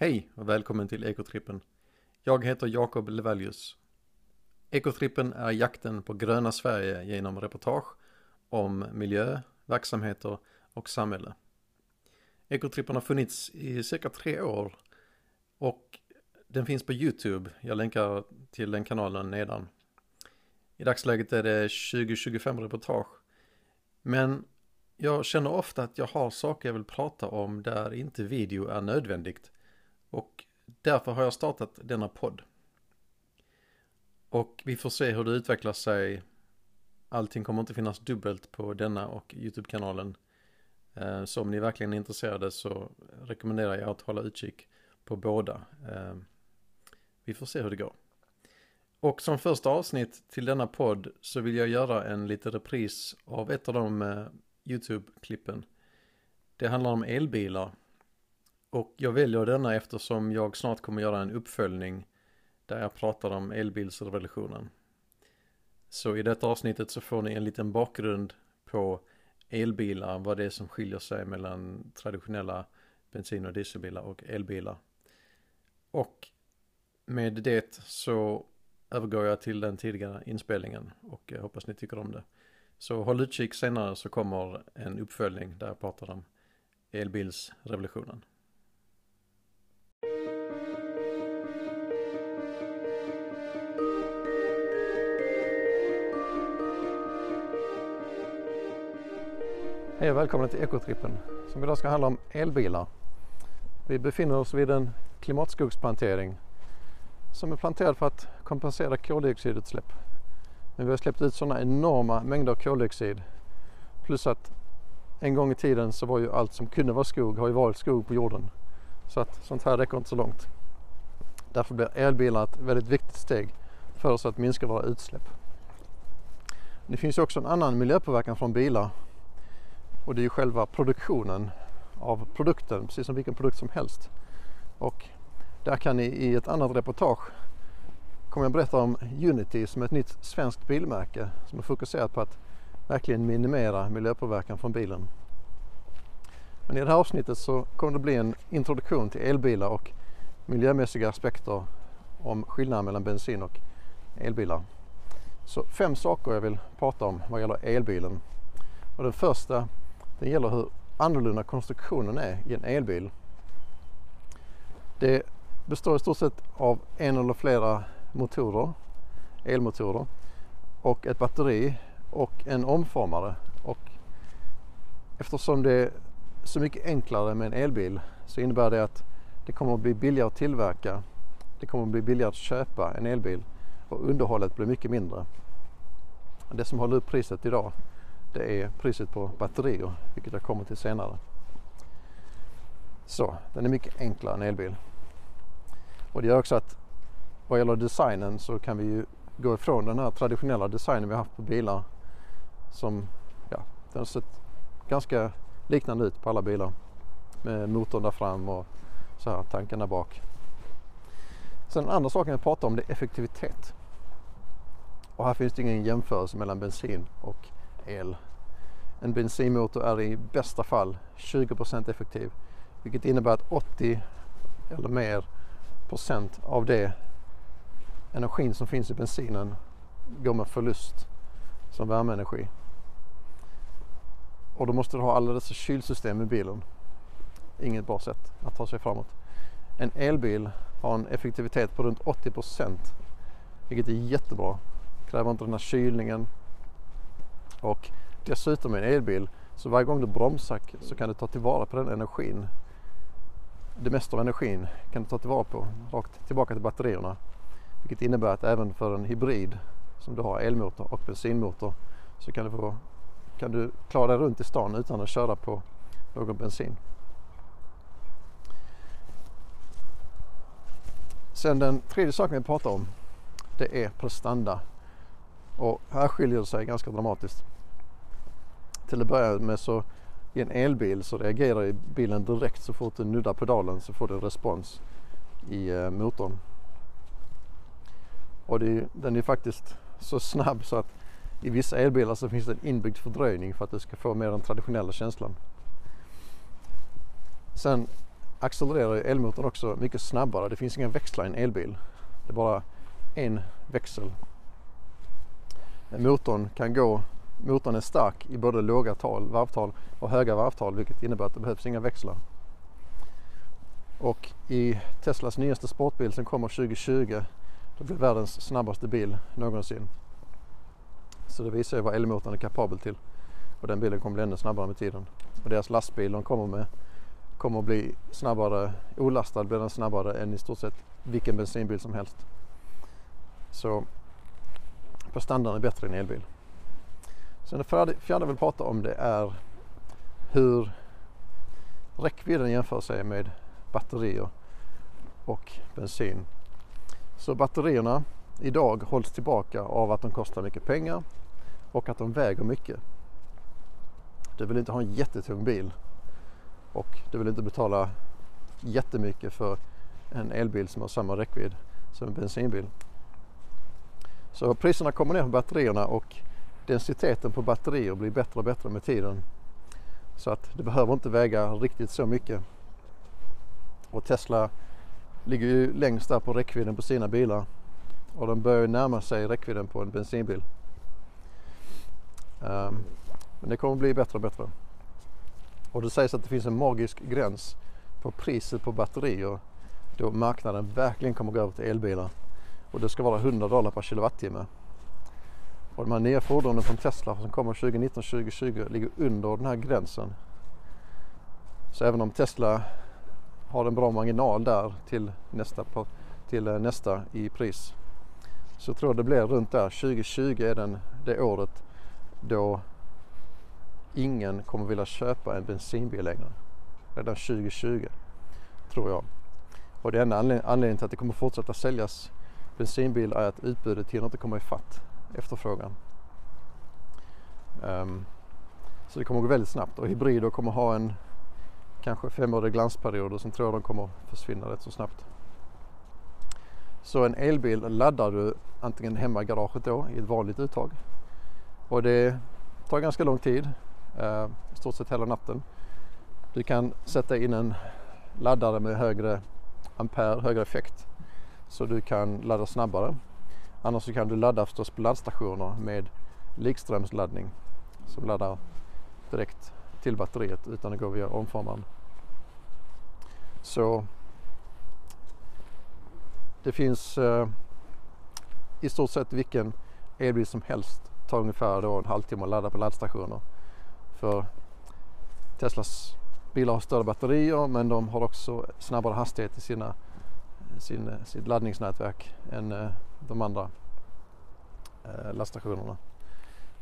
Hej och välkommen till Ekotrippen. Jag heter Jakob Levallius. Ekotrippen är jakten på gröna Sverige genom reportage om miljö, verksamheter och samhälle. Ekotrippen har funnits i cirka tre år och den finns på Youtube. Jag länkar till den kanalen nedan. I dagsläget är det 20-25 reportage. Men jag känner ofta att jag har saker jag vill prata om där inte video är nödvändigt. Och därför har jag startat denna podd. Och vi får se hur det utvecklar sig. Allting kommer inte finnas dubbelt på denna och YouTube-kanalen. Eh, så om ni verkligen är intresserade så rekommenderar jag att hålla utkik på båda. Eh, vi får se hur det går. Och som första avsnitt till denna podd så vill jag göra en liten repris av ett av de eh, YouTube-klippen. Det handlar om elbilar. Och jag väljer denna eftersom jag snart kommer göra en uppföljning där jag pratar om elbilsrevolutionen. Så i detta avsnittet så får ni en liten bakgrund på elbilar, vad det är som skiljer sig mellan traditionella bensin och dieselbilar och elbilar. Och med det så övergår jag till den tidigare inspelningen och jag hoppas ni tycker om det. Så håll utkik senare så kommer en uppföljning där jag pratar om elbilsrevolutionen. Hej och välkomna till Ekotrippen som idag ska handla om elbilar. Vi befinner oss vid en klimatskogsplantering som är planterad för att kompensera koldioxidutsläpp. Men vi har släppt ut sådana enorma mängder koldioxid. Plus att en gång i tiden så var ju allt som kunde vara skog har ju varit skog på jorden. Så att sånt här räcker inte så långt. Därför blir elbilar ett väldigt viktigt steg för oss att minska våra utsläpp. Det finns ju också en annan miljöpåverkan från bilar och det är ju själva produktionen av produkten, precis som vilken produkt som helst. Och där kan ni i ett annat reportage kommer jag berätta om Unity som är ett nytt svenskt bilmärke som är fokuserat på att verkligen minimera miljöpåverkan från bilen. Men i det här avsnittet så kommer det bli en introduktion till elbilar och miljömässiga aspekter om skillnaden mellan bensin och elbilar. Så fem saker jag vill prata om vad gäller elbilen. Och den första den gäller hur annorlunda konstruktionen är i en elbil. Det består i stort sett av en eller flera motorer, elmotorer och ett batteri och en omformare. Och eftersom det är så mycket enklare med en elbil så innebär det att det kommer att bli billigare att tillverka. Det kommer att bli billigare att köpa en elbil och underhållet blir mycket mindre. Det som håller upp priset idag det är priset på batterier, vilket jag kommer till senare. Så, den är mycket enklare än elbil. Och det gör också att vad gäller designen så kan vi ju gå ifrån den här traditionella designen vi haft på bilar som, ja, den har sett ganska liknande ut på alla bilar. Med motorn där fram och så här tanken där bak. Sen den andra saken jag pratar om det är effektivitet. Och här finns det ingen jämförelse mellan bensin och el. En bensinmotor är i bästa fall 20% effektiv vilket innebär att 80 eller mer procent av det energin som finns i bensinen går med förlust som värmeenergi. Och då måste du ha alla dessa kylsystem i bilen. Inget bra sätt att ta sig framåt. En elbil har en effektivitet på runt 80% vilket är jättebra. Kräver inte den här kylningen och dessutom en elbil så varje gång du bromsar så kan du ta tillvara på den energin. Det mesta av energin kan du ta tillvara på rakt tillbaka till batterierna. Vilket innebär att även för en hybrid som du har elmotor och bensinmotor så kan du, få, kan du klara dig runt i stan utan att köra på någon bensin. Sen den tredje saken vi pratar om det är prestanda. Och här skiljer det sig ganska dramatiskt. Till att börja med så i en elbil så reagerar bilen direkt så fort du nuddar pedalen så får du respons i eh, motorn. Och det, den är faktiskt så snabb så att i vissa elbilar så finns det en inbyggd fördröjning för att du ska få mer den traditionella känslan. Sen accelererar elmotorn också mycket snabbare. Det finns inga växlar i en elbil. Det är bara en växel. Motorn kan gå, motorn är stark i både låga tal, varvtal och höga varvtal vilket innebär att det behövs inga växlar. Och i Teslas nyaste sportbil som kommer 2020 då blir världens snabbaste bil någonsin. Så det visar ju vad elmotorn är kapabel till. Och den bilen kommer bli ännu snabbare med tiden. Och deras lastbil de kommer med kommer att bli snabbare, olastad blir den snabbare än i stort sett vilken bensinbil som helst. Så prestandan är bättre i en elbil. Sen det fjärde jag vill prata om det är hur räckvidden jämför sig med batterier och bensin. Så batterierna idag hålls tillbaka av att de kostar mycket pengar och att de väger mycket. Du vill inte ha en jättetung bil och du vill inte betala jättemycket för en elbil som har samma räckvidd som en bensinbil. Så priserna kommer ner på batterierna och densiteten på batterier blir bättre och bättre med tiden. Så att det behöver inte väga riktigt så mycket. Och Tesla ligger ju längst där på räckvidden på sina bilar och de börjar närma sig räckvidden på en bensinbil. Um, men det kommer bli bättre och bättre. Och det sägs att det finns en magisk gräns på priset på batterier då marknaden verkligen kommer gå över till elbilar. Och det ska vara 100 dollar per kilowattimme. Och de här nya fordonen från Tesla som kommer 2019-2020 ligger under den här gränsen. Så även om Tesla har en bra marginal där till nästa, till eh, nästa i pris så tror jag det blir runt där. 2020 är den, det året då ingen kommer vilja köpa en bensinbil längre. Redan 2020 tror jag. Och det enda anledningen till att det kommer fortsätta säljas bensinbil är att utbudet hinner inte komma ifatt efterfrågan. Um, så det kommer gå väldigt snabbt och hybrider kommer ha en kanske femårig glansperiod och sen tror jag de kommer försvinna rätt så snabbt. Så en elbil laddar du antingen hemma i garaget då i ett vanligt uttag och det tar ganska lång tid eh, i stort sett hela natten. Du kan sätta in en laddare med högre ampere, högre effekt så du kan ladda snabbare. Annars så kan du ladda förstås på laddstationer med likströmsladdning som laddar direkt till batteriet utan att gå via omformaren. Så det finns eh, i stort sett vilken elbil som helst tar ungefär då en halvtimme att ladda på laddstationer. För Teslas bilar har större batterier men de har också snabbare hastighet i sina, sin, eh, sitt laddningsnätverk än eh, de andra eh, laststationerna.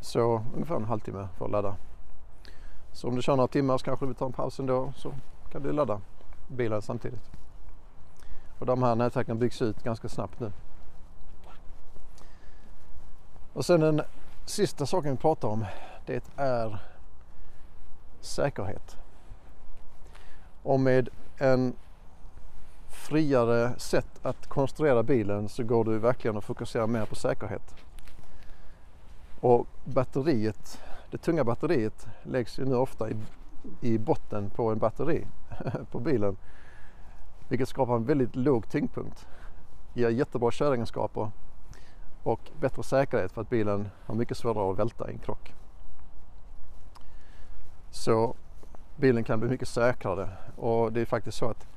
Så ungefär en halvtimme för att ladda. Så om du kör några timmar så kanske du vill ta en paus ändå så kan du ladda bilen samtidigt. Och de här nätverken byggs ut ganska snabbt nu. Och sen den sista saken vi pratar om det är säkerhet. Och med en friare sätt att konstruera bilen så går du verkligen att fokusera mer på säkerhet. Och batteriet, det tunga batteriet läggs ju nu ofta i, i botten på en batteri på bilen. Vilket skapar en väldigt låg tyngdpunkt. Ger jättebra köregenskaper och bättre säkerhet för att bilen har mycket svårare att välta i en krock. Så bilen kan bli mycket säkrare och det är faktiskt så att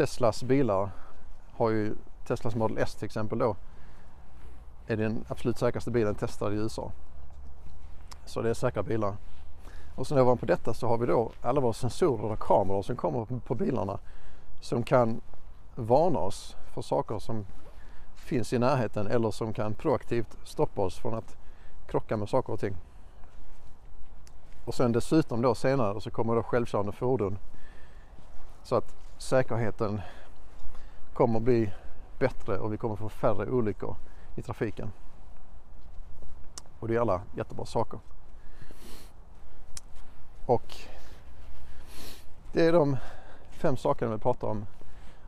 Teslas bilar har ju Teslas Model S till exempel då är den absolut säkraste bilen testad i USA. Så det är säkra bilar. Och sen ovanpå detta så har vi då alla våra sensorer och kameror som kommer på bilarna som kan varna oss för saker som finns i närheten eller som kan proaktivt stoppa oss från att krocka med saker och ting. Och sen dessutom då senare så kommer då självkörande fordon så att säkerheten kommer bli bättre och vi kommer få färre olyckor i trafiken. Och det är alla jättebra saker. Och det är de fem sakerna vi pratar om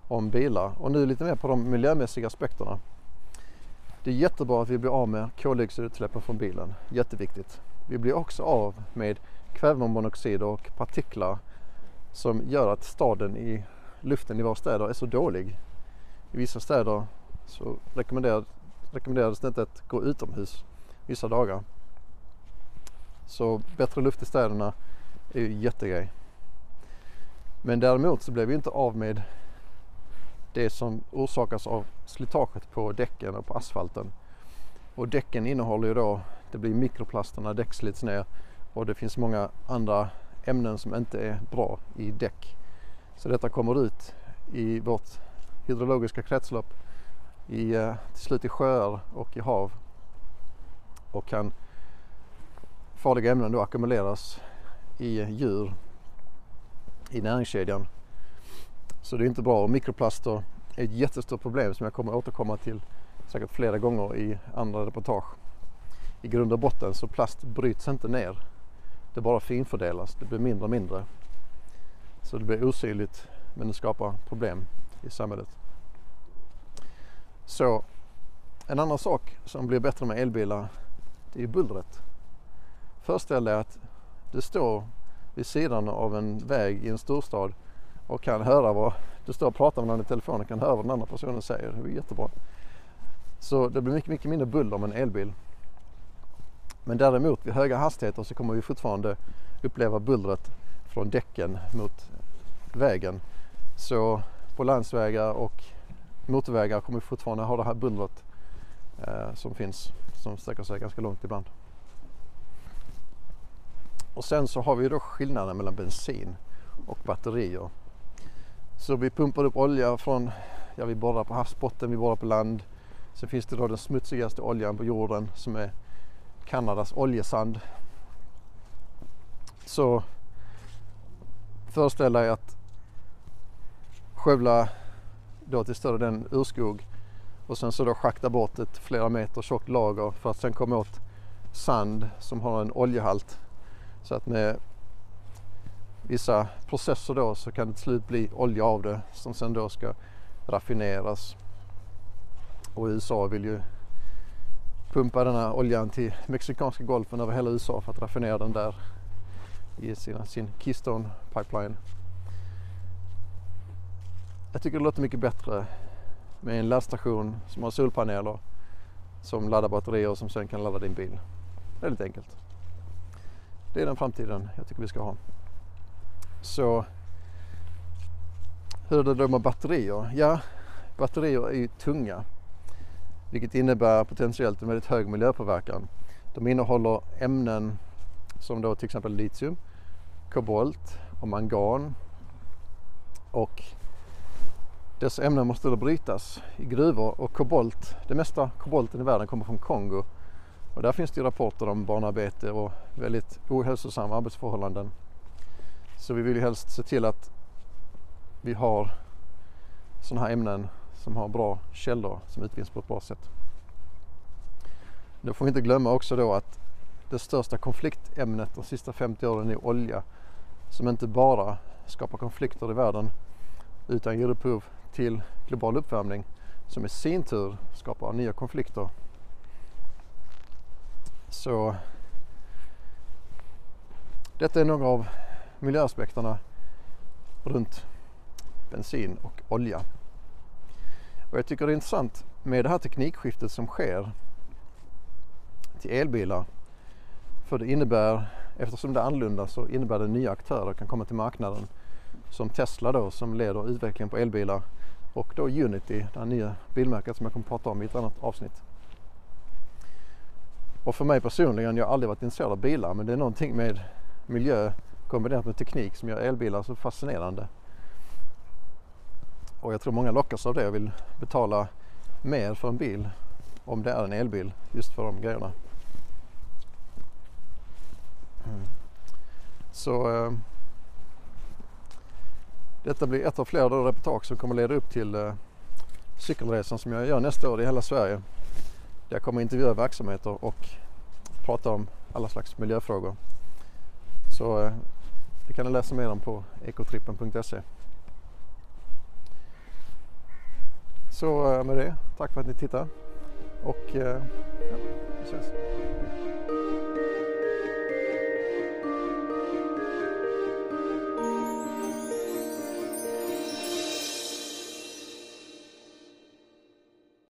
om bilar och nu lite mer på de miljömässiga aspekterna. Det är jättebra att vi blir av med koldioxidutsläppen från bilen, jätteviktigt. Vi blir också av med kvävemonoxid och partiklar som gör att staden i luften i våra städer är så dålig. I vissa städer så rekommenderades, rekommenderades det inte att gå utomhus vissa dagar. Så bättre luft i städerna är ju jättegrej. Men däremot så blev vi inte av med det som orsakas av slitaget på däcken och på asfalten. Och däcken innehåller ju då, det blir mikroplaster när däck slits ner och det finns många andra ämnen som inte är bra i däck. Så detta kommer ut i vårt hydrologiska kretslopp i, eh, till slut i sjöar och i hav och kan farliga ämnen då ackumuleras i djur i näringskedjan. Så det är inte bra och mikroplaster är ett jättestort problem som jag kommer återkomma till säkert flera gånger i andra reportage. I grund och botten så plast bryts inte ner. Det bara finfördelas, det blir mindre och mindre. Så det blir osynligt men det skapar problem i samhället. Så en annan sak som blir bättre med elbilar det är bullret. Föreställ dig att du står vid sidan av en väg i en storstad och kan höra vad du står och pratar med någon i telefon och kan höra vad den andra personen säger. Det är jättebra. Så det blir mycket, mycket mindre buller med en elbil. Men däremot vid höga hastigheter så kommer vi fortfarande uppleva bullret från däcken mot vägen. Så på landsvägar och motorvägar kommer vi fortfarande ha det här bullret eh, som finns som sträcker sig ganska långt ibland. Och sen så har vi då skillnaden mellan bensin och batterier. Så vi pumpar upp olja från, ja vi borrar på havsbotten, vi borrar på land. Sen finns det då den smutsigaste oljan på jorden som är Kanadas oljesand. Så föreställ dig att skövla då till större den urskog och sen så då schakta bort ett flera meter tjockt lager för att sen komma åt sand som har en oljehalt. Så att med vissa processer då så kan det till slut bli olja av det som sen då ska raffineras. Och USA vill ju pumpa den här oljan till Mexikanska golfen över hela USA för att raffinera den där i sina, sin Keystone pipeline. Jag tycker det låter mycket bättre med en laddstation som har solpaneler som laddar batterier som sen kan ladda din bil. Det är lite enkelt. Det är den framtiden jag tycker vi ska ha. Så hur är det då med batterier? Ja, batterier är ju tunga vilket innebär potentiellt en väldigt hög miljöpåverkan. De innehåller ämnen som då till exempel litium, kobolt och mangan och dessa ämnen måste då brytas i gruvor och kobolt, det mesta kobolten i världen kommer från Kongo och där finns det rapporter om barnarbete och väldigt ohälsosamma arbetsförhållanden. Så vi vill ju helst se till att vi har sådana här ämnen som har bra källor som utvinns på ett bra sätt. Då får vi inte glömma också då att det största konfliktämnet de sista 50 åren är olja som inte bara skapar konflikter i världen utan ger upphov till global uppvärmning som i sin tur skapar nya konflikter. Så detta är några av miljöaspekterna runt bensin och olja. Och jag tycker det är intressant med det här teknikskiftet som sker till elbilar. För det innebär, eftersom det är annorlunda så innebär det nya aktörer kan komma till marknaden. Som Tesla då som leder utvecklingen på elbilar och då Unity, det här nya bilmärket som jag kommer att prata om i ett annat avsnitt. Och för mig personligen, jag har aldrig varit intresserad av bilar men det är någonting med miljö kombinerat med teknik som gör elbilar så fascinerande. Och jag tror många lockas av det och vill betala mer för en bil om det är en elbil just för de grejerna. Mm. Så eh, detta blir ett av flera reportage som kommer leda upp till eh, cykelresan som jag gör nästa år i hela Sverige. Där jag kommer intervjua verksamheter och prata om alla slags miljöfrågor. Så eh, det kan ni läsa mer om på ekotrippen.se. Så eh, med det, tack för att ni tittade. och eh, ja, vi ses.